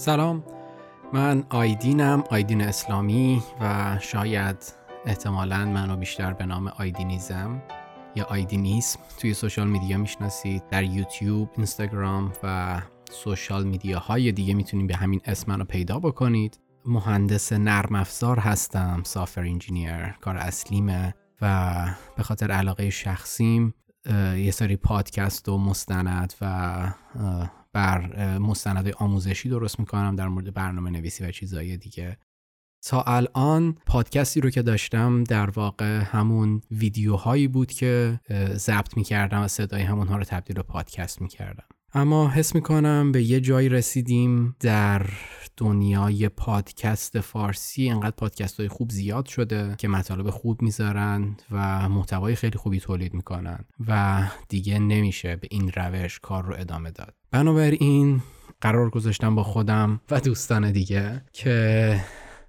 سلام. من آیدینم آیدین اسلامی و شاید احتمالا منو بیشتر به نام آیدینیزم یا آیدینیسم توی سوشال میدیا می‌شناسید. در یوتیوب، اینستاگرام و سوشال میدیا های دیگه می‌تونید به همین اسم منو پیدا بکنید. مهندس نرم افزار هستم سافر انجینیر کار اصلیمه و به خاطر علاقه شخصیم یه سری پادکست و مستند و بر مستند آموزشی درست می‌کنم در مورد برنامه نویسی و چیزهای دیگه. تا الان پادکستی رو که داشتم در واقع همون ویدیوهایی بود که ضبط می‌کردم و صدای همونها رو تبدیل به پادکست می‌کردم. اما حس می‌کنم به یه جایی رسیدیم در دنیای پادکست فارسی. انقدر پادکست های خوب زیاد شده که مطالب خوب می‌ذارن و محتوای خیلی خوبی تولید می‌کنن و دیگه نمیشه به این روش کار رو ادامه داد. بنابراین قرار گذاشتم با خودم و دوستان دیگه که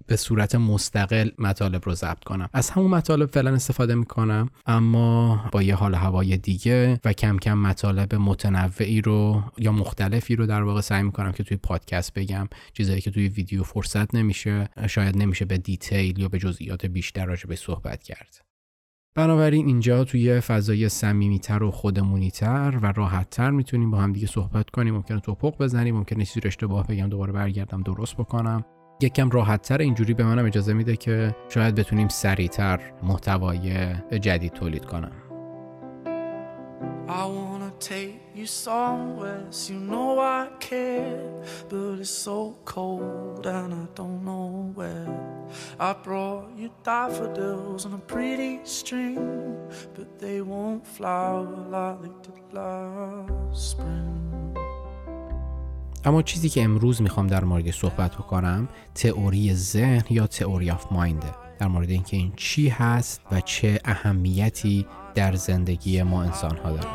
به صورت مستقل مطالب رو ضبط کنم. از همون مطالب فعلا استفاده می‌کنم اما با یه حال هوای دیگه و کم کم مطالب متنوعی رو یا مختلفی رو در واقع سعی می‌کنم که توی پادکست بگم. چیزایی که توی ویدیو فرصت نمیشه شاید نمیشه به دیتیل یا به جزئیات بیشتر راجع به صحبت کرد. بنابراین اینجا توی فضای صمیمیتر و خودمونیتر و راحتتر می‌تونیم با هم دیگه صحبت کنیم. ممکنه توپق بزنیم ممکنه چیزی رو اشتباه بگم دوباره برگردم درست بکنم. یکم راحتتر اینجوری به منم اجازه میده که شاید بتونیم سریعتر محتوای جدید تولید کنم you somewhere so you know I care But it's so cold and I don't know where I brought you daffodils on a pretty string But they won't flower like they did last spring اما چیزی که امروز می‌خوام در مورد صحبت بکنم تئوری ذهن یا تئوری آف ماینده در مورد اینکه این چی هست و چه اهمیتی در زندگی ما انسان ها داره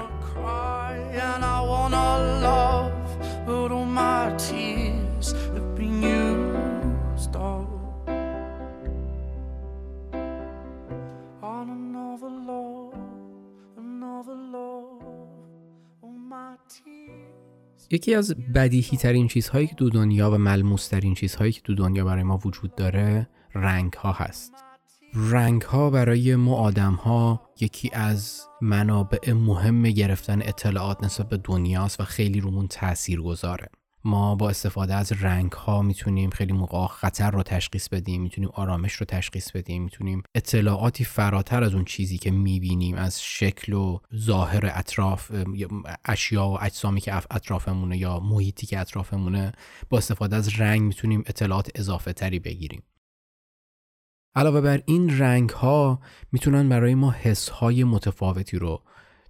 یکی از بدیهی ترین چیزهایی که دو دنیا و ملموس ترین چیزهایی که دو دنیا برای ما وجود داره رنگ ها هست. رنگ ها برای ما آدم ها یکی از منابع مهم گرفتن اطلاعات نسبت به دنیاست و خیلی رومون تأثیر گذاره ما با استفاده از رنگ ها می‌تونیم خیلی موقع خطر رو تشخیص بدیم می‌تونیم آرامش رو تشخیص بدیم می‌تونیم اطلاعاتی فراتر از اون چیزی که می‌بینیم از شکل و ظاهر اطراف اشیا و اجسامی که اطرافمونه یا محیطی که اطرافمونه با استفاده از رنگ می‌تونیم اطلاعات اضافه تری بگیریم. علاوه بر این رنگ ها می‌تونن برای ما حس های متفاوتی رو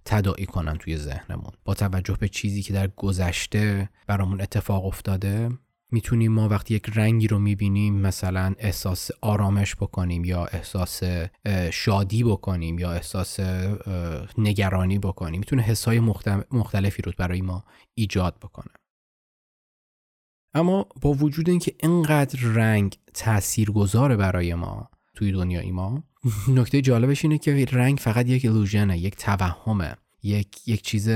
تداعی کنن توی ذهنمون. با توجه به چیزی که در گذشته برامون اتفاق افتاده می‌تونیم ما وقتی یک رنگی رو می‌بینیم مثلا احساس آرامش بکنیم یا احساس شادی بکنیم یا احساس نگرانی بکنیم. می‌تونه حسهای مختلفی رو برای ما ایجاد بکنه. اما با وجود اینکه اینقدر رنگ تأثیر گذاره برای ما توی دنیای ما نکته جالبش اینه که رنگ فقط یک illusionه یک توهمه. یک, یک چیز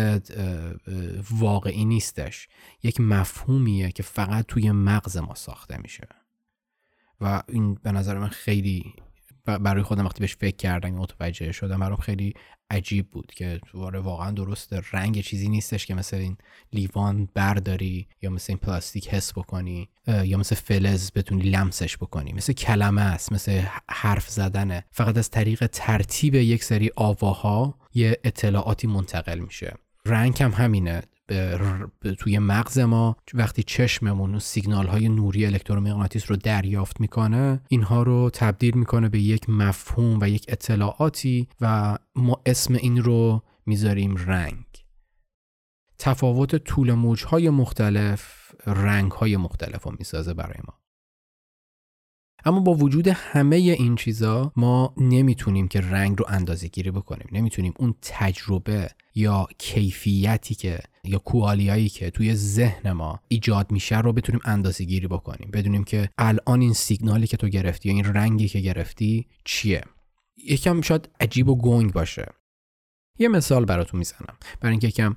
واقعی نیستش. یک مفهومیه که فقط توی مغز ما ساخته میشه. و این به نظر من خیلی برای خودم وقتی بهش فکر کردم متوجه شدم برام خیلی عجیب بود که واره واقعا درست رنگ چیزی نیستش که مثل این لیوان برداری یا مثل این پلاستیک حس بکنی یا مثل فلز بتونی لمسش بکنی. مثل کلمه است مثل حرف زدنه. فقط از طریق ترتیب یک سری آواها یه اطلاعاتی منتقل میشه. رنگ هم همینه. توی مغز ما وقتی چشممون سیگنال های نوری الکترومغناطیس رو دریافت می‌کنه اینها رو تبدیل می‌کنه به یک مفهوم و یک اطلاعاتی و ما اسم این رو می‌ذاریم رنگ. تفاوت طول موج های مختلف رنگ های مختلف رو می‌سازه برای ما. اما با وجود همه این چیزا ما نمی‌تونیم که رنگ رو اندازه گیری بکنیم. نمی‌تونیم اون تجربه یا کیفیتی که یا کوالیایی که توی ذهن ما ایجاد میشه رو بتونیم اندازه گیری بکنیم. بدونیم که الان این سیگنالی که تو گرفتی یا این رنگی که گرفتی چیه. یکم شاید عجیب و گنگ باشه. یه مثال براتون می‌زنم. برای اینکه یکم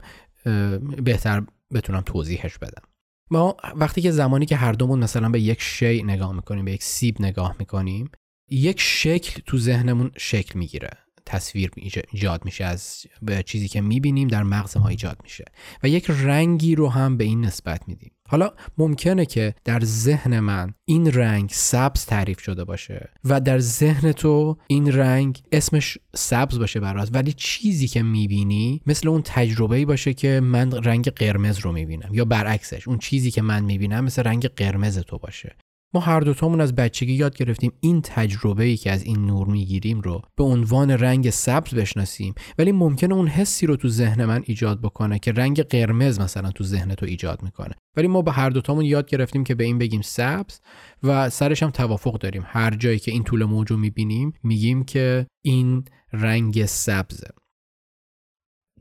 بهتر بتونم توضیحش بدم. ما وقتی که زمانی که هر دومون مثلا به یک شی نگاه می‌کنیم به یک سیب نگاه می‌کنیم یک شکل تو ذهنمون شکل می‌گیره. تصویر ایجاد میشه از چیزی که می‌بینیم در مغز ما ایجاد میشه و یک رنگی رو هم به این نسبت میدیم. حالا ممکنه که در ذهن من این رنگ سبز تعریف شده باشه و در ذهن تو این رنگ اسمش سبز باشه برات ولی چیزی که می‌بینی مثل اون تجربه باشه که من رنگ قرمز رو می‌بینم یا برعکسش اون چیزی که من می‌بینم مثل رنگ قرمز تو باشه. ما هر دوتامون از بچگی یاد گرفتیم این تجربه ای که از این نور می‌گیریم رو به عنوان رنگ سبز بشناسیم. ولی ممکنه اون حسی رو تو ذهن من ایجاد بکنه که رنگ قرمز مثلا تو ذهن تو ایجاد می‌کنه. ولی ما به هر دوتامون یاد گرفتیم که به این بگیم سبز و سرش هم توافق داریم. هر جایی که این طول موج رو می‌بینیم میگیم که این رنگ سبزه.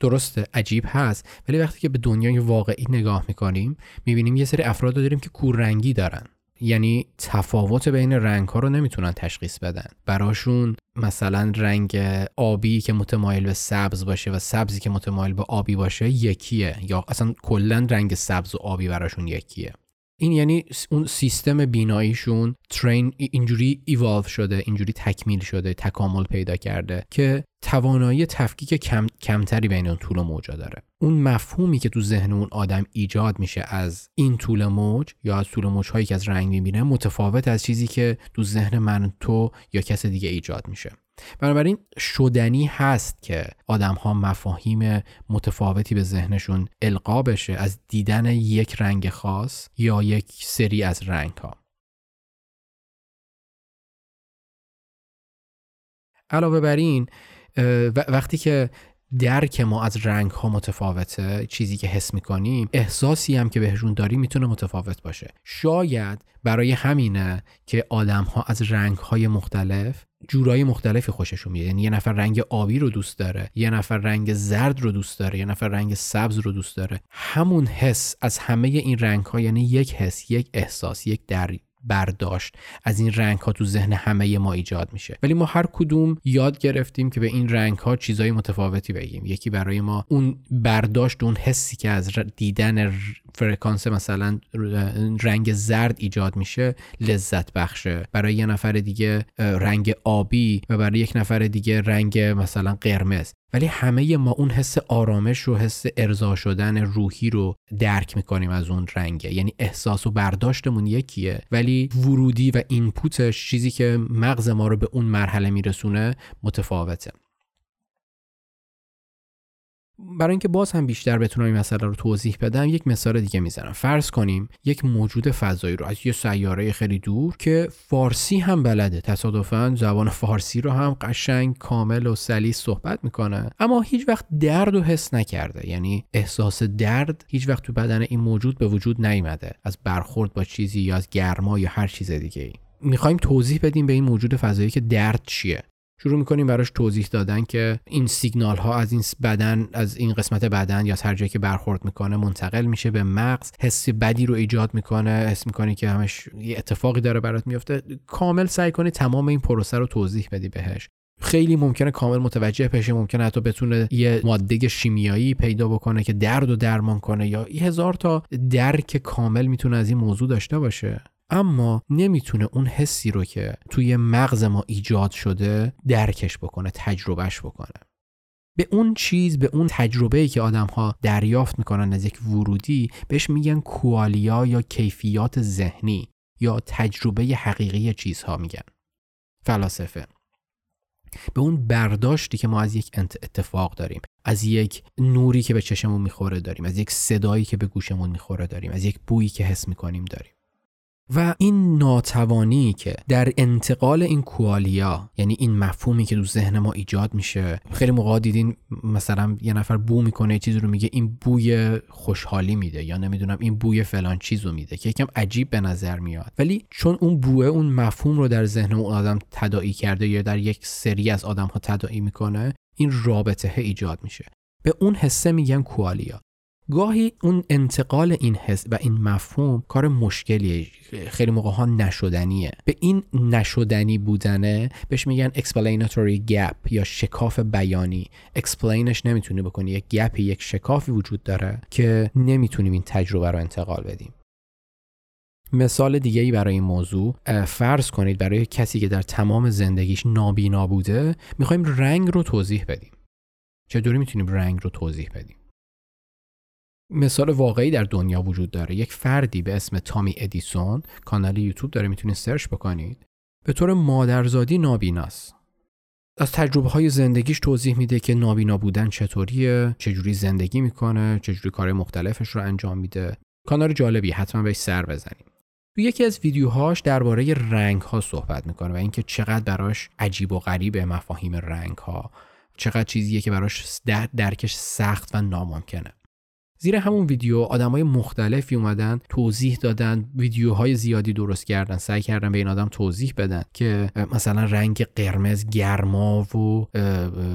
درسته عجیب هست. ولی وقتی که به دنیای واقعی نگاه می‌کنیم می‌بینیم یه سری افراد داریم که کوررنگی دارن. یعنی تفاوت بین رنگ ها رو نمی‌تونن تشخیص بدن. براشون مثلا رنگ آبی که متمایل به سبز باشه و سبزی که متمایل به آبی باشه یکیه. یا اصلا کلا رنگ سبز و آبی براشون یکیه. این یعنی اون سیستم بیناییشون ترین اینجوری ایوالو شده اینجوری تکمیل شده تکامل پیدا کرده که توانایی تفکیک کم، کمتری بین اون طول موجا داره. اون مفهومی که تو ذهن اون آدم ایجاد میشه از این طول موج یا از طول موج هایی که از رنگ می‌بینه متفاوت از چیزی که تو ذهن من تو یا کس دیگه ایجاد میشه. بنابراین شدنی هست که آدم ها مفاهیم متفاوتی به ذهنشون القا بشه از دیدن یک رنگ خاص یا یک سری از رنگ ها علاوه بر این وقتی که درک ما از رنگ ها متفاوته چیزی که حس می‌کنیم احساسی هم که بهشون داریم می‌تونه متفاوت باشه. شاید برای همینه که آدم ها از رنگ های مختلف جورای مختلفی خوششون میاد یعنی یه نفر رنگ آبی رو دوست داره یه نفر رنگ زرد رو دوست داره یه نفر رنگ سبز رو دوست داره. همون حس از همه این رنگ ها یعنی یک حس یک احساس یک در برداشت. از این رنگ ها تو ذهن همه ما ایجاد میشه. ولی ما هر کدوم یاد گرفتیم که به این رنگ ها چیزای متفاوتی بگیم. یکی برای ما اون برداشت اون حسی که از دیدن فرکانس مثلا رنگ زرد ایجاد میشه لذت بخشه. برای یه نفر دیگه رنگ آبی و برای یک نفر دیگه رنگ مثلا قرمز. ولی همه ما اون حس آرامش و حس ارضا شدن روحی رو درک می‌کنیم از اون رنگه. یعنی احساس و برداشتمون یکیه ولی ورودی و input ش چیزی که مغز ما رو به اون مرحله میرسونه متفاوته. برای اینکه باز هم بیشتر بتونم این مسئله رو توضیح بدم یک مثال دیگه می‌زنم. فرض کنیم یک موجود فضایی رو از یه سیاره خیلی دور که فارسی هم بلده تصادفا زبان فارسی رو هم قشنگ کامل و سلیس صحبت می‌کنه. اما هیچ وقت درد و حس نکرده. یعنی احساس درد هیچ وقت تو بدن این موجود به وجود نیامده از برخورد با چیزی یا از گرما یا هر چیز دیگه ای می‌خوایم توضیح بدیم به این موجود فضایی که درد چیه. شروع می‌کنیم براش توضیح دادن که این سیگنال ها از این بدن از این قسمت بدن یا از هر جایی که برخورد می‌کنه منتقل میشه به مغز. حسی بدی رو ایجاد می‌کنه حس می‌کنی که همش یه اتفاقی داره برات میفته کامل سعی کنی تمام این پروسه رو توضیح بدی بهش. خیلی ممکنه کامل متوجه بشه ممکنه حتی بتونه یه ماده شیمیایی پیدا بکنه که درد و درمان کنه یا هزار تا درک کامل می‌تونه از این موضوع داشته باشه. اما نمی‌تونه اون حسی رو که توی مغز ما ایجاد شده درکش بکنه تجربهش بکنه. به اون چیز به اون تجربه که آدم ها دریافت می‌کنن از یک ورودی بهش میگن کوالیا یا کیفیات ذهنی یا تجربه حقیقی چیزها میگن. فلاسفه. به اون برداشتی که ما از یک اتفاق داریم از یک نوری که به چشمون می‌خوره داریم از یک صدایی که به گوشمون می‌خوره داریم از یک بویی که حس می‌کنیم داریم. و این ناتوانی که در انتقال این کوالیا یعنی این مفهومی که تو ذهن ما ایجاد میشه خیلی موقع دیدین مثلا یه نفر بو می‌کنه چیزی رو میگه این بوی خوشحالی میده یا نمی‌دونم این بوی فلان چیز رو میده که یکم عجیب به نظر میاد. ولی چون اون بوه اون مفهوم رو در ذهن اون آدم تداعی کرده یا در یک سری از آدم ها تداعی می‌کنه این رابطه ایجاد میشه. به اون حسه میگن کوالیا گاهی اون انتقال این حس و این مفهوم کار مشکلیه خیلی موقع ها نشدنیه. به این نشدنی بودنه بهش میگن explanatory gap یا شکاف بیانی. Explainش نمی‌تونی بکنی. یک گپ یک شکافی وجود داره که نمی‌تونیم این تجربه رو انتقال بدیم. مثال دیگه ای برای این موضوع فرض کنید برای کسی که در تمام زندگیش نابینا بوده می‌خوایم رنگ رو توضیح بدیم. چطوری می‌تونیم رنگ رو توضیح بدیم؟ مثال واقعی در دنیا وجود داره. یک فردی به اسم تامی ادیسون کانال یوتیوب داره می‌تونید سرچ بکنید. به طور مادرزادی نابیناست. از تجربه های زندگیش توضیح میده که نابینا بودن چطوریه چجوری زندگی می‌کنه چجوری کار مختلفش رو انجام میده. کانال جالبی حتما بهش سر بزنیم تو یکی از ویدیوهاش درباره رنگ ها صحبت می‌کنه و اینکه چقدر براش عجیب و غریب مفاهیم رنگ ها چقدر چیزیه که براش درکش سخت و ناممکنه. زیر همون ویدیو آدمای مختلفی اومدن توضیح دادن ویدیوهای زیادی درست کردن سعی کردن به این آدم توضیح بدن که مثلا رنگ قرمز گرما و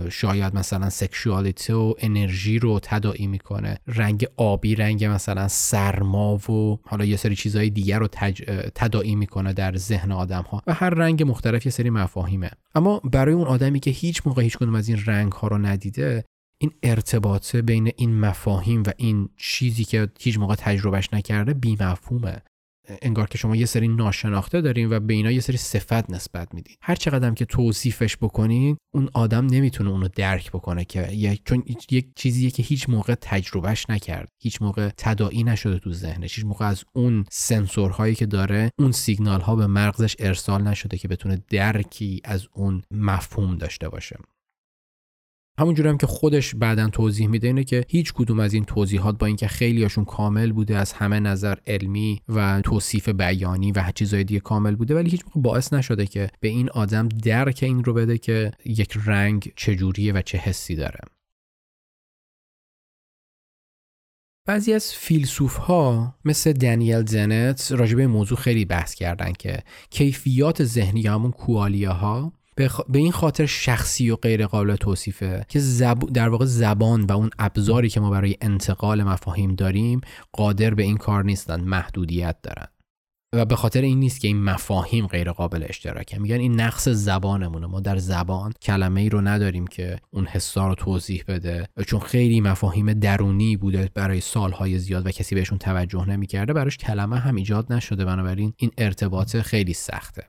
شاید مثلا سکشوالیتی و انرژی رو تداعی می‌کنه. رنگ آبی رنگ مثلا سرما و حالا یه سری چیزهای دیگر رو تج... تداعی می‌کنه در ذهن آدم ها و هر رنگ مختلف یه سری مفاهیمه. اما برای اون آدمی که هیچ موقع هیچ کدوم از این رنگ ها رو ندیده این ارتباطه بین این مفاهیم و این چیزی که هیچ موقع تجربهش نکرده بیمفهومه. انگار که شما یه سری ناشناخته دارین و به اینا یه سری صفت نسبت میدین. هر چقدر که توصیفش بکنین اون آدم نمی‌تونه اونو درک بکنه که چون یک چیزیه که هیچ موقع تجربهش نکرد هیچ موقع تداعی نشده تو ذهنش. هیچ موقع از اون سنسورهایی که داره اون سیگنال ها به مغزش ارسال نشده که بتونه درکی از اون مفهوم داشته باشه. همونجوری هم که خودش بعدا توضیح میده اینه که هیچ کدوم از این توضیحات با اینکه خیلیاشون کامل بوده از همه نظر علمی و توصیف بیانی و چیزای دیگه کامل بوده ولی هیچ موقع باعث نشده که به این آدم درک این رو بده که یک رنگ چجوریه و چه حسی داره. بعضی از فیلسوف ها مثل دنیل زنت راجبه موضوع خیلی بحث کردن که کیفیات ذهنی همون کوالیا ها به این خاطر شخصی و غیر قابل توصیفه که در واقع زبان و اون ابزاری که ما برای انتقال مفاهیم داریم قادر به این کار نیستن محدودیت دارن. و به خاطر این نیست که این مفاهیم غیر قابل اشتراکه. میگن این نقص زبانمونه. ما در زبان کلمه ای رو نداریم که اون حسا رو توضیح بده. چون خیلی مفاهیم درونی بوده برای سالهای زیاد و کسی بهشون توجه نمی‌کرده براش کلمه هم ایجاد نشده. بنابراین این ارتباط خیلی سخته.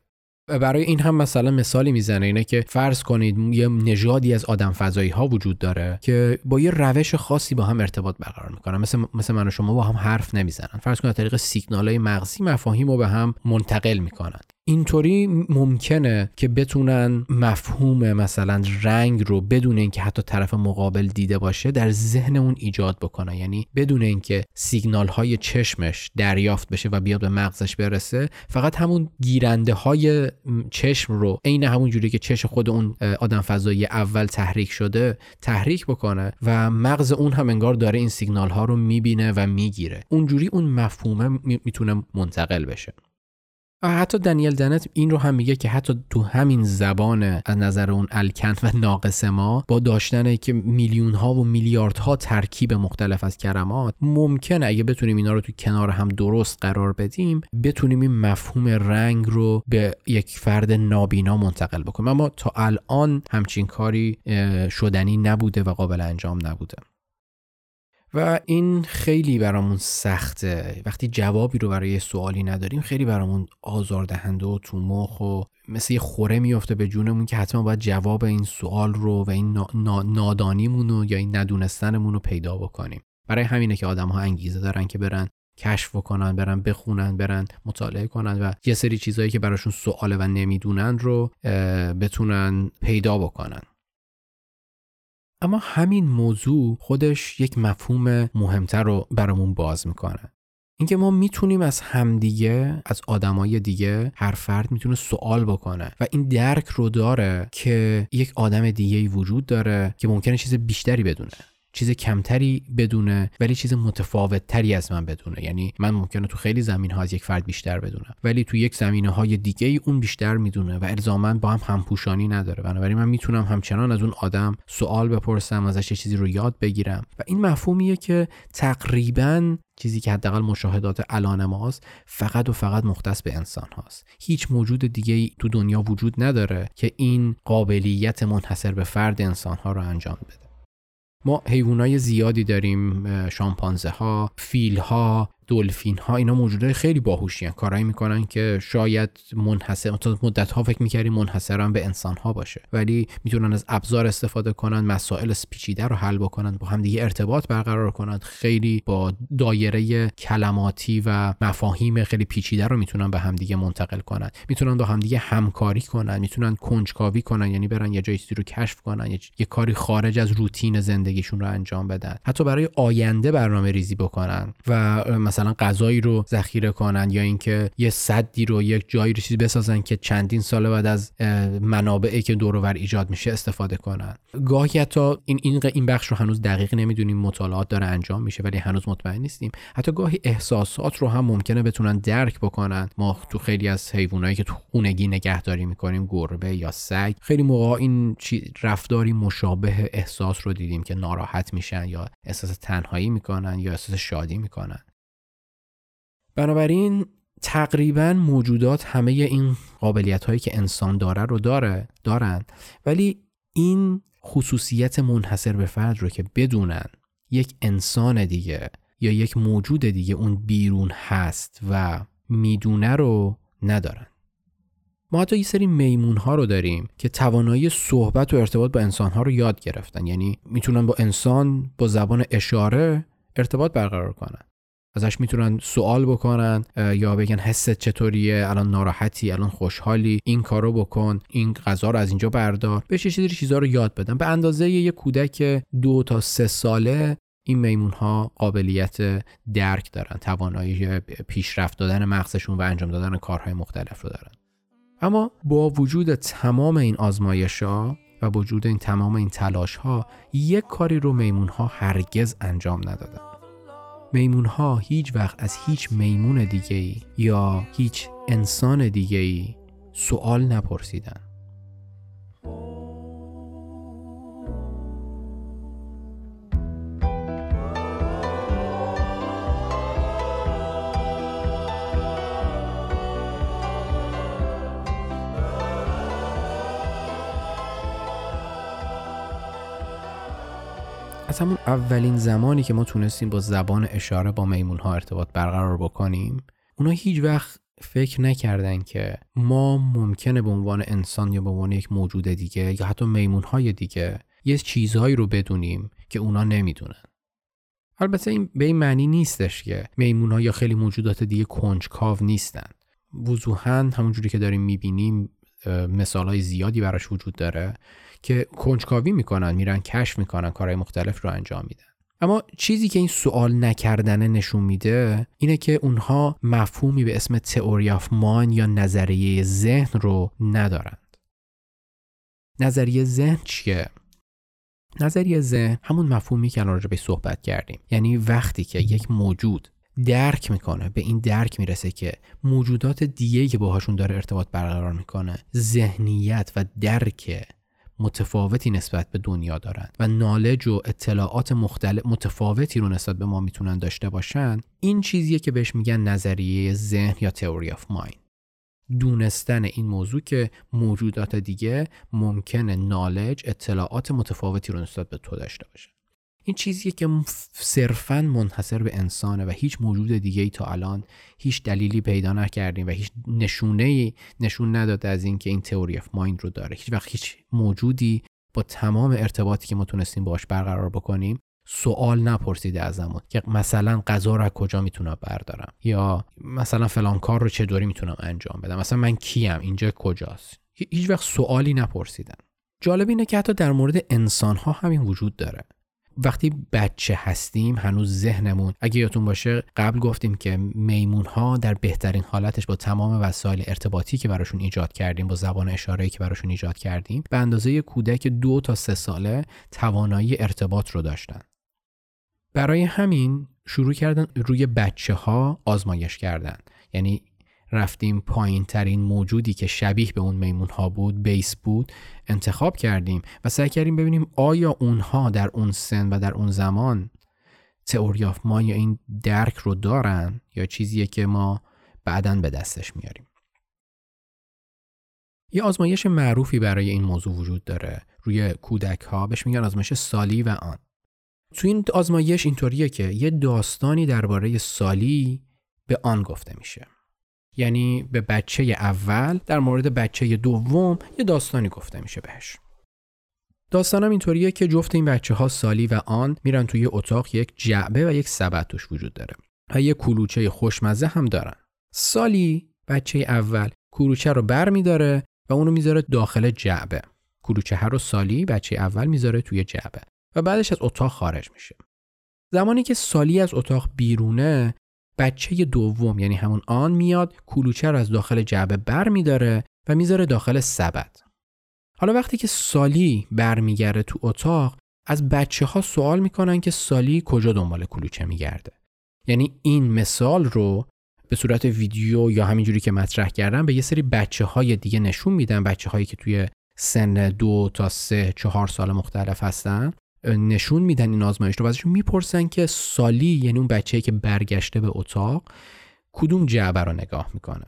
برای این هم مثلا مثالی می‌زنه اینه که فرض کنید یه نژادی از آدم فضایی ها وجود داره که با یه روش خاصی با هم ارتباط برقرار می‌کنن. مثل مثل من و شما با هم حرف نمی‌زنن. فرض کنید طریق سیگنال های مغزی مفاهیم رو به هم منتقل می‌کنن. اینطوری ممکنه که بتونن مفهوم مثلا رنگ رو بدون اینکه حتی طرف مقابل دیده باشه در ذهن اون ایجاد بکنه. یعنی بدون اینکه سیگنال های چشمش دریافت بشه و بیاد به مغزش برسه فقط همون گیرنده های چشم رو عین همون جوری که چشم خود اون آدم فضایی اول تحریک شده تحریک بکنه و مغز اون هم انگار داره این سیگنال ها رو می‌بینه و می‌گیره. اونجوری اون مفهومه می‌تونه منتقل بشه. حتی دنیل دنت این رو هم میگه که حتی تو همین زبان از نظر اون الکند و ناقص ما با داشتن که میلیون ها و میلیاردها ترکیب مختلف از کلمات ممکنه اگه بتونیم اینا رو تو کنار هم درست قرار بدیم بتونیم این مفهوم رنگ رو به یک فرد نابینا منتقل بکنیم. اما تا الان همچین کاری شدنی نبوده و قابل انجام نبوده. و این خیلی برامون سخته. وقتی جوابی رو برای سوالی نداریم خیلی برامون آزاردهنده و تو مخ و مثل یه خوره میفته به جونمون که حتما باید جواب این سوال رو و این نادانیمون رو یا این ندونستنمون رو پیدا بکنیم. برای همینه که آدم ها انگیزه دارن که برن کشف کنن برن بخونن برن مطالعه کنن و یه سری چیزهایی که براشون سواله و نمی‌دونن رو بتونن پیدا بکنن. اما همین موضوع خودش یک مفهوم مهمتر رو برامون باز می‌کنه. اینکه ما می‌تونیم از همدیگه از آدمای دیگه هر فرد می‌تونه سوال بکنه و این درک رو داره که یک آدم دیگه وجود داره که ممکنه چیز بیشتری بدونه. چیز کمتری بدونه ولی چیز متفاوت تری از من بدونه. یعنی من ممکنه تو خیلی زمین ها از یک فرد بیشتر بدونم ولی تو یک زمینه های دیگه ای اون بیشتر می‌دونه و الزاما با هم همپوشانی نداره. بنابراین من می‌تونم همچنان از اون آدم سوال بپرسم ازش یه چیزی رو یاد بگیرم. و این مفهومیه که تقریبا چیزی که حداقل مشاهدات الان ماست فقط و فقط مختص به انسان هاست. هیچ موجود دیگه ای تو دنیا وجود نداره که این قابلیت منحصر به فرد انسان ها رو انجام بده. ما حیوانای زیادی داریم شامپانزه ها فیل ها دلفین ها اینا موجوده خیلی باهوشی هن. کارهایی می‌کنن که شاید منحصر مدت ها فکر می‌کردیم منحصرا به انسان ها باشه. ولی می‌تونن از ابزار استفاده کنن مسائل پیچیده رو حل بکنن با هم دیگه ارتباط برقرار کنن. خیلی با دایره کلماتی و مفاهیم خیلی پیچیده رو می‌تونن به همدیگه منتقل کنن. می‌تونن با همدیگه همکاری کنن می‌تونن کنجکاوی کنن یعنی برن یه جایی رو کشف کنن یه کاری خارج از روتین زندگیشون رو انجام بدن. حتی برای آینده برنامه ریزی بکنن و مثلا غذایی رو ذخیره کنن یا اینکه یه صدی رو یک جایی رو چیزی بسازن که چندین سال بعد از منابعی که دور ور ایجاد میشه استفاده کنن. گاهی حتی این این این بخش رو هنوز دقیق نمی‌دونیم مطالعات داره انجام میشه ولی هنوز مطمئن نیستیم. حتی گاهی احساسات رو هم ممکنه بتونن درک بکنن. ما تو خیلی از حیوانایی که تو خونگی نگهداری می‌کنیم گربه یا سگ خیلی موقع این رفتاری مشابه احساس رو دیدیم که ناراحت میشن یا احساس تنهایی می‌کنن یا احساس شادی می‌کنن. بنابراین تقریبا موجودات همه این قابلیت هایی که انسان داره رو داره دارن. ولی این خصوصیت منحصر به فرد رو که بدونن یک انسان دیگه یا یک موجود دیگه اون بیرون هست و می‌دونه رو ندارن. ما حتی یه سری میمون ها رو داریم که توانایی صحبت و ارتباط با انسان ها رو یاد گرفتن. یعنی می‌تونن با انسان با زبان اشاره ارتباط برقرار کنن. ازش می‌تونن سوال بکنن یا بگن حست چطوریه الان ناراحتی الان خوشحالی این کارو بکن این غذا رو از اینجا بردار. بهش یه چیزا رو یاد بدن. به اندازه یه کودک دو تا سه ساله این میمون ها قابلیت درک دارن توانایی پیشرفت دادن مغزشون و انجام دادن کارهای مختلف رو دارن. اما با وجود تمام این آزمایش ها و وجود این تمام این تلاش ها یک کاری رو میمون ها هرگز انجام ندادن. میمون ها هیچ وقت از هیچ میمون دیگه یا هیچ انسان دیگه سوال نپرسیدن. همون اولین زمانی که ما تونستیم با زبان اشاره با میمون ها ارتباط برقرار بکنیم اونا هیچ وقت فکر نکردن که ما ممکنه به عنوان انسان یا به عنوان یک موجود دیگه یا حتی میمون های دیگه یه چیزهایی رو بدونیم که اونا نمی‌دونن. البته این به این معنی نیستش که میمون ها یا خیلی موجودات دیگه کنجکاو نیستن. وضوحا همونجوری که داریم می‌بینیم مثال های زیادی براش وجود داره که کنجکاوی می‌کنن میرن کشف می‌کنن کارهای مختلف رو انجام میدن. اما چیزی که این سوال نکردنه نشون میده اینه که اونها مفهومی به اسم تئوری آف مان یا نظریه ذهن رو ندارند. نظریه ذهن چیه؟ نظریه ذهن همون مفهومی که الان راجع به صحبت کردیم. یعنی وقتی که یک موجود درک می‌کنه به این درک می‌رسه که موجودات دیگه که باهاشون داره ارتباط برقرار می‌کنه ذهنیت و درک متفاوتی نسبت به دنیا دارن و نالج و اطلاعات مختلف متفاوتی رو نسبت به ما می‌تونن داشته باشن. این چیزیه که بهش میگن نظریه ذهن یا تئوری آف مایند دونستن این موضوع که موجودات دیگه ممکنه نالج اطلاعات متفاوتی رو نسبت به تو داشته باشن. این چیزیه که صرفا منحصر به انسانه و هیچ موجود دیگه ای تا الان هیچ دلیلی پیدا نکردیم و هیچ نشونه ای نشون نداده از اینکه این تئوری اف مایند رو داره. هیچ وقت هیچ موجودی با تمام ارتباطی که ما تونستیم باش برقرار بکنیم سوال نپرسیده ازمون که مثلا غذا رو از کجا می‌تونم بردارم یا مثلا فلان کار رو چطوری می‌تونم انجام بدم؟ مثلا من کیم؟ اینجا کجاست؟ هیچ وقت سوالی نپرسیدن. جالب اینه که حتی در مورد انسان ها همین وجود داره. وقتی بچه هستیم هنوز ذهنمون اگه یادتون باشه قبل گفتیم که میمون ها در بهترین حالتش با تمام وسایل ارتباطی که براشون ایجاد کردیم با زبان اشاره که براشون ایجاد کردیم به اندازه کودک دو تا سه ساله توانایی ارتباط رو داشتن. برای همین شروع کردن روی بچه ها آزمایش کردن. یعنی رفتیم پایین ترین موجودی که شبیه به اون میمون ها بود بیس بود انتخاب کردیم و سعی کردیم ببینیم آیا اونها در اون سن و در اون زمان تئوری آف ما یا این درک رو دارن یا چیزیه که ما بعدا به دستش میاریم. یه آزمایش معروفی برای این موضوع وجود داره. روی کودک ها بهش میگن آزمایش سالی و آن. تو این آزمایش اینطوریه که یه داستانی درباره سالی به آن گفته میشه. یعنی به بچه اول در مورد بچه دوم یه داستانی گفته میشه بهش. داستانم اینطوریه که جفت این بچه ها سالی و آن میرن توی اتاق یک جعبه و یک سبد توش وجود داره و یه کلوچه خوشمزه هم دارن. سالی بچه اول کلوچه رو بر میداره و اونو می‌ذاره داخل جعبه. کلوچه رو سالی بچه اول می‌ذاره توی جعبه و بعدش از اتاق خارج میشه. زمانی که سالی از اتاق بیرونه بچه دوم یعنی همون آن میاد کلوچه رو از داخل جعبه بر میداره و می‌ذاره داخل سبد. حالا وقتی که سالی برمیگرده تو اتاق از بچه ها سوال می‌کنن که سالی کجا دنبال کلوچه میگرده. یعنی این مثال رو به صورت ویدیو یا همینجوری که مطرح کردم به یه سری بچه های دیگه نشون میدن بچه هایی که توی سن دو تا سه چهار سال مختلف هستن. نشون میدن این آزمایش رو. و ازشون می‌پرسن که سالی یعنی اون بچه که برگشته به اتاق کدوم جعبه رو نگاه می‌کنه؟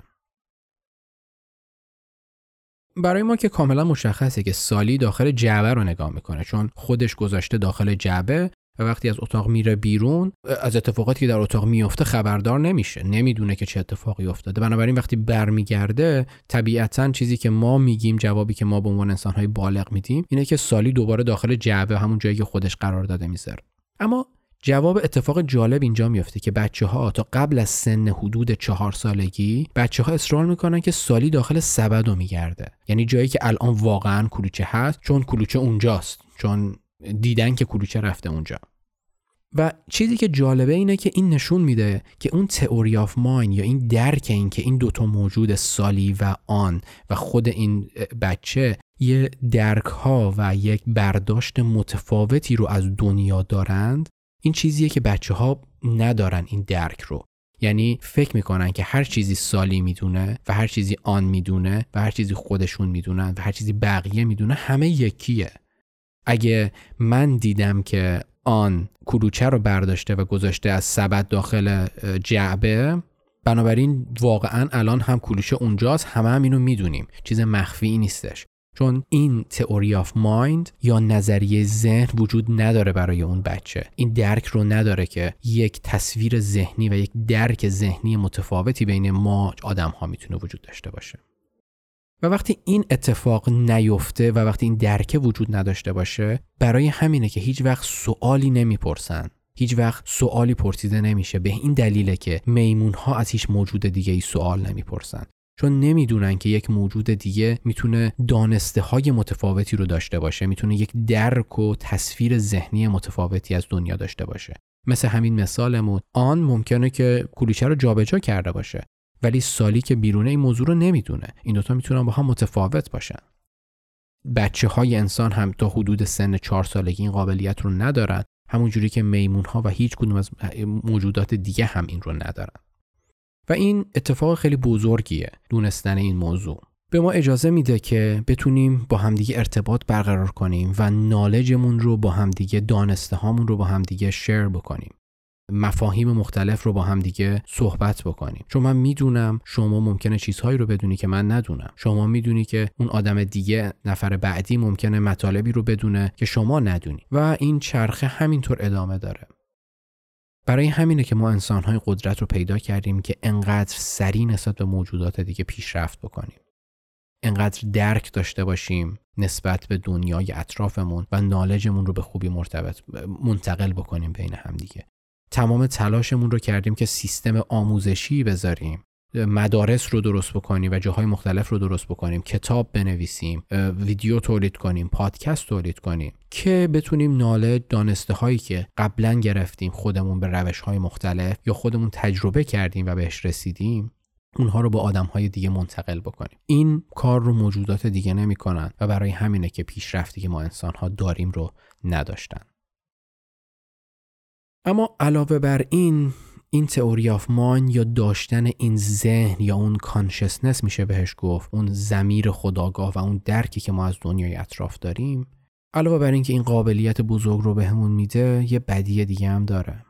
برای ما که کاملا مشخصه که سالی داخل جعبه رو نگاه می‌کنه چون خودش گذاشته داخل جعبه. و وقتی از اتاق میره بیرون از اتفاقاتی که در اتاق میفته خبردار نمیشه نمی‌دونه که چه اتفاقی افتاده. بنابراین وقتی برمیگرده طبیعتا چیزی که ما میگیم جوابی که ما به عنوان انسانهای بالغ میدیم اینه که سالی دوباره داخل جعبه همون جایی که خودش قرار داده می‌ذاره. اما جواب اتفاق جالب اینجا میفته که بچه ها تا قبل از سن حدود چهار سالگی بچه ها اصرار می‌کنن که سالی داخل سبد رو میگرده. یعنی جایی که الان واقعا کلوچه هست چون کلوچه اونجاست چون دیدن که کلوچه رفته اونجا. و چیزی که جالبه اینه که این نشون میده که اون تئوری آف ماین یا این درک این که این دوتا موجود سالی و آن و خود این بچه یه درک ها و یک برداشت متفاوتی رو از دنیا دارند این چیزیه که بچه ها ندارن این درک رو. یعنی فکر می‌کنن که هر چیزی سالی می‌دونه و هر چیزی آن می‌دونه و هر چیزی خودشون می‌دونن و هر چیزی بقیه می‌دونه همه یکیه. اگه من دیدم که آن کلوچه رو برداشته و گذاشته از سبد داخل جعبه بنابراین واقعا الان هم کلوچه اونجاست همه هم اینو می‌دونیم. چیز مخفی نیستش. چون این تئوری آف مایند یا نظریه ذهن وجود نداره برای اون بچه. این درک رو نداره که یک تصویر ذهنی و یک درک ذهنی متفاوتی بین ما آدم ها می‌تونه وجود داشته باشه. و وقتی این اتفاق نیفته و وقتی این درکه وجود نداشته باشه برای همینه که هیچ وقت سوالی نمی‌پرسن. هیچ وقت سوالی پرسیده نمیشه. به این دلیله که میمون ها از هیچ موجود دیگه ای سوال نمی‌پرسن. چون نمی‌دونن که یک موجود دیگه می‌تونه دانسته های متفاوتی رو داشته باشه می‌تونه یک درک و تصویر ذهنی متفاوتی از دنیا داشته باشه. مثل همین مثالمون آن ممکنه که کلوچه رو جابجا کرده باشه. ولی سالی که بیرونه این موضوع رو نمی‌دونه. این دوتا می‌تونن با هم متفاوت باشن. بچه های انسان هم تا حدود سن چهار سالگی این قابلیت رو ندارن. همونجوری که میمون ها و هیچ کدوم از موجودات دیگه هم این رو ندارن. و این اتفاق خیلی بزرگیه دونستن این موضوع. به ما اجازه میده که بتونیم با همدیگه ارتباط برقرار کنیم و نالجمون رو با همدیگه دانسته هامون رو با همدیگه شیر بکنیم. مفاهیم مختلف رو با هم دیگه صحبت بکنیم. چون من می‌دونم شما ممکنه چیزهایی رو بدونی که من ندونم. شما می‌دونی که اون آدم دیگه نفر بعدی ممکنه مطالبی رو بدونه که شما ندونی. و این چرخه همینطور ادامه داره. برای همینه که ما انسانهای قدرت رو پیدا کردیم که انقدر سریع نسبت به موجودات دیگه پیشرفت بکنیم. انقدر درک داشته باشیم نسبت به دنیای اطرافمون و نالجمون رو به خوبی مرتبط منتقل بکنیم بین همدیگه. تمام تلاشمون رو کردیم که سیستم آموزشی بذاریم مدارس رو درست بکنیم و جاهای مختلف رو درست بکنیم کتاب بنویسیم ویدیو تولید کنیم پادکست تولید کنیم که بتونیم نالج دانسته هایی که قبلا گرفتیم خودمون به روش های مختلف یا خودمون تجربه کردیم و بهش رسیدیم اونها رو به آدم های دیگه منتقل بکنیم. این کار رو موجودات دیگه نمی‌کنن و برای همینه که پیشرفتی که ما انسان ها داریم رو نداشتن. اما علاوه بر این این theory of mind یا داشتن این ذهن یا اون consciousness میشه بهش گفت اون ضمیر خودآگاه و اون درکی که ما از دنیای اطراف داریم. علاوه بر اینکه این قابلیت بزرگ رو بهمون میده یه بدی دیگه هم داره.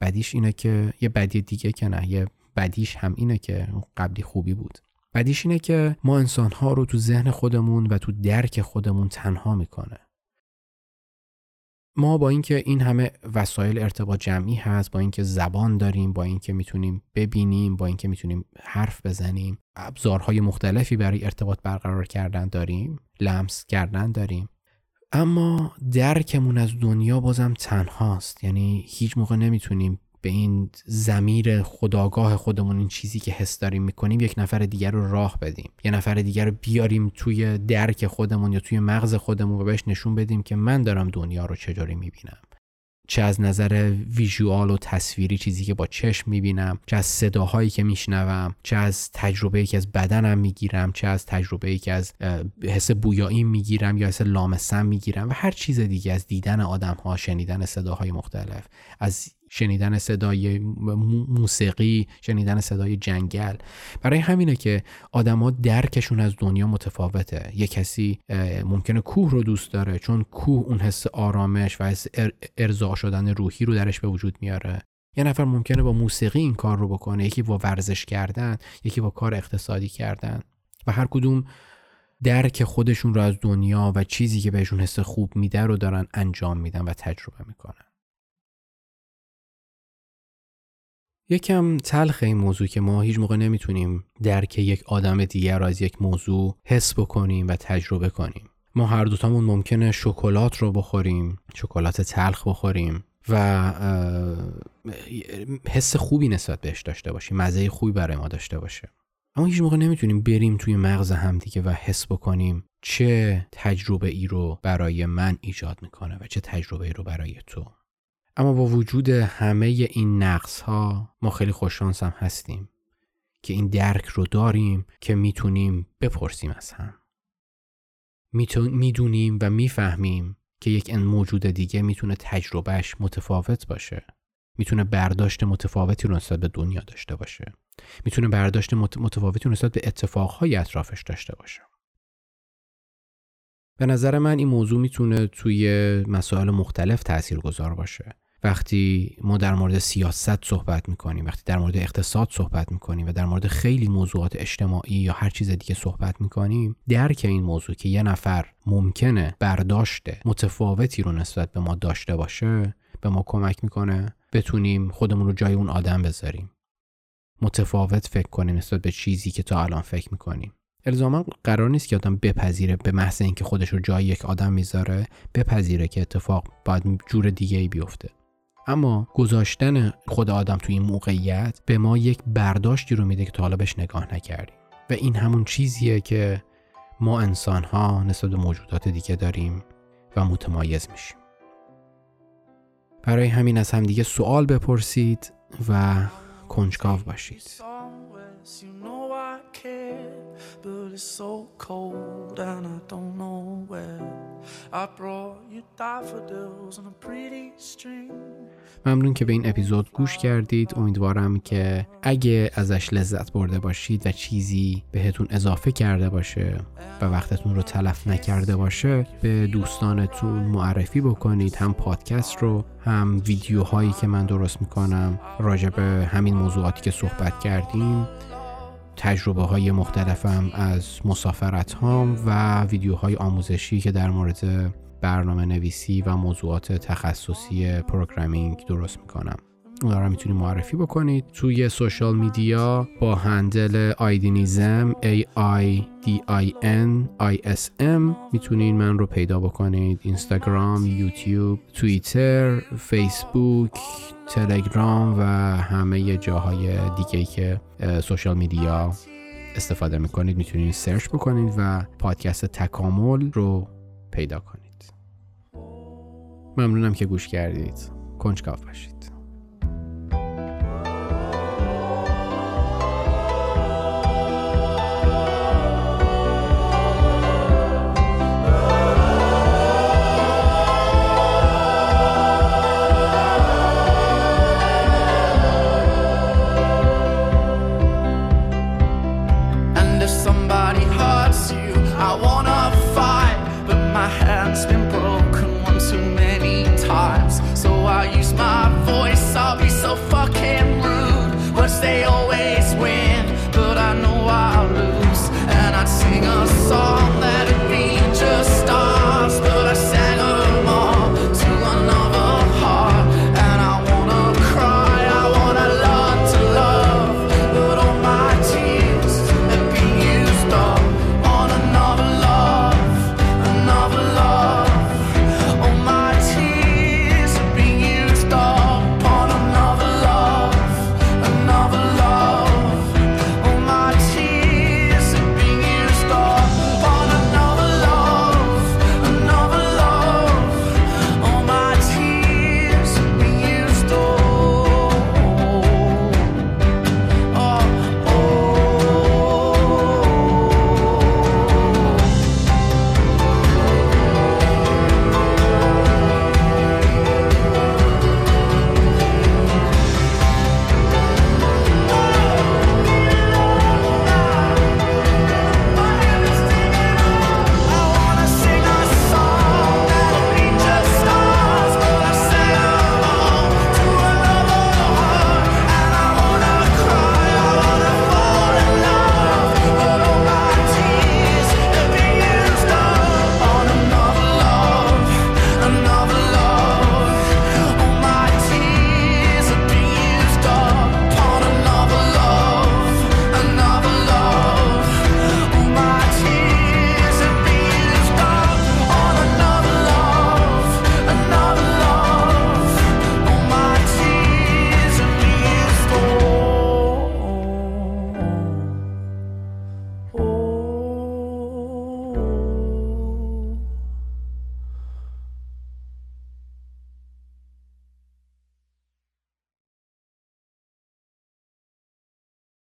بدیش اینه که یه بدی دیگه که نه یه بدیش هم اینه که قبلی خوبی بود. بدیش اینه که ما انسانها رو تو ذهن خودمون و تو درک خودمون تنها می‌کنه. ما با اینکه این همه وسایل ارتباط جمعی هست با اینکه زبان داریم با اینکه می‌تونیم ببینیم با اینکه می‌تونیم حرف بزنیم ابزارهای مختلفی برای ارتباط برقرار کردن داریم لمس کردن داریم. اما درکمون از دنیا بازم تنهاست. یعنی هیچ موقع نمی‌تونیم به این زمیر خداگاه خودمون این چیزی که حس داریم می‌کنیم یک نفر دیگر رو راه بدیم. یه نفر دیگر رو بیاریم توی درک خودمون یا توی مغز خودمون و بهش نشون بدیم که من دارم دنیا رو چجوری می‌بینم. چه از نظر ویژوال و تصویری چیزی که با چشم می‌بینم چه از صداهایی که میشنوم چه از تجربه که از بدنم می‌گیرم چه از تجربه که از حس بویایی می‌گیرم یا حس لامسم می‌گیرم و هر چیز دیگه از دیدن آدم ها شنیدن صداهای مختلف از شنیدن صدای موسیقی شنیدن صدای جنگل. برای همینه که آدما درکشون از دنیا متفاوته. یه کسی ممکنه کوه رو دوست داره چون کوه اون حس آرامش و حس ارضا شدن روحی رو درش به وجود میاره. یه نفر ممکنه با موسیقی این کار رو بکنه. یکی با ورزش کردن یکی با کار اقتصادی کردن. و هر کدوم درک خودشون رو از دنیا و چیزی که بهشون حس خوب میده رو دارن انجام میدن و تجربه می‌کنن. یکم تلخ این موضوع که ما هیچ موقع نمی‌تونیم درک یک آدم دیگر از یک موضوع حس بکنیم و تجربه کنیم. ما هر دوتامون ممکنه شکلات رو بخوریم شکلات تلخ بخوریم و حس خوبی نسبت بهش داشته باشیم مزه خوبی برای ما داشته باشه. اما هیچ موقع نمی‌تونیم بریم توی مغز همدیگه و حس بکنیم چه تجربه ای رو برای من ایجاد می‌کنه و چه تجربه ای رو برای تو. اما با وجود همه این نقص ها ما خیلی خوششانس هم هستیم که این درک رو داریم که می‌تونیم بپرسیم از هم. می‌دونیم و می‌فهمیم که یک ان موجود دیگه می‌تونه تجربهش متفاوت باشه. می‌تونه برداشت متفاوتی رو نسبت به دنیا داشته باشه. می‌تونه برداشت متفاوتی رو نسبت به اتفاقهای اطرافش داشته باشه. به نظر من این موضوع می‌تونه توی مسائل مختلف تأثیر گذار باشه. وقتی ما در مورد سیاست صحبت می‌کنیم وقتی در مورد اقتصاد صحبت می‌کنیم و در مورد خیلی موضوعات اجتماعی یا هر چیز دیگه صحبت می‌کنیم درک این موضوع که یه نفر ممکنه برداشت متفاوتی رو نسبت به ما داشته باشه به ما کمک می‌کنه بتونیم خودمون رو جای اون آدم بذاریم. متفاوت فکر کنیم نسبت به چیزی که تا الان فکر می‌کنیم. الزاما قرار نیست که آدم بپذیره به محض اینکه خودش رو جای یک آدم می‌ذاره بپذیره که اتفاق باید جور دیگه ای بیفته. اما گذاشتن خود آدم توی این موقعیت به ما یک برداشتی رو میده که تا حالا بهش نگاه نکردیم. و این همون چیزیه که ما انسان ها نسبت به موجودات دیگه داریم و متمایز میشیم. برای همین از همدیگه سوال بپرسید و کنجکاو باشید. But it's so cold and I don't know where. I brought you daffodils on a pretty string. ممنون که به این اپیزود گوش کردید امیدوارم که اگه ازش لذت برده باشید و چیزی بهتون اضافه کرده باشه و وقتتون رو تلف نکرده باشه به دوستانتون معرفی بکنید هم پادکست رو هم ویدیوهایی که من درست می‌کنم راجع به همین موضوعاتی که صحبت کردیم تجربه های مختلفم از مسافرت هام و ویدیوهای آموزشی که در مورد برنامه نویسی و موضوعات تخصصی programming درست می‌کنم. اونا رو می‌تونید معرفی بکنید. توی social media با handle آیدینیزم A I D I N I S M می‌تونید من رو پیدا بکنید. اینستاگرام یوتیوب توییتر فیسبوک تلگرام و همه جاهای دیگه که سوشال میدیا استفاده می‌کنید می‌تونید سرچ بکنید و پادکست تکامل رو پیدا کنید. ممنونم که گوش کردید. کنجکاو باشید.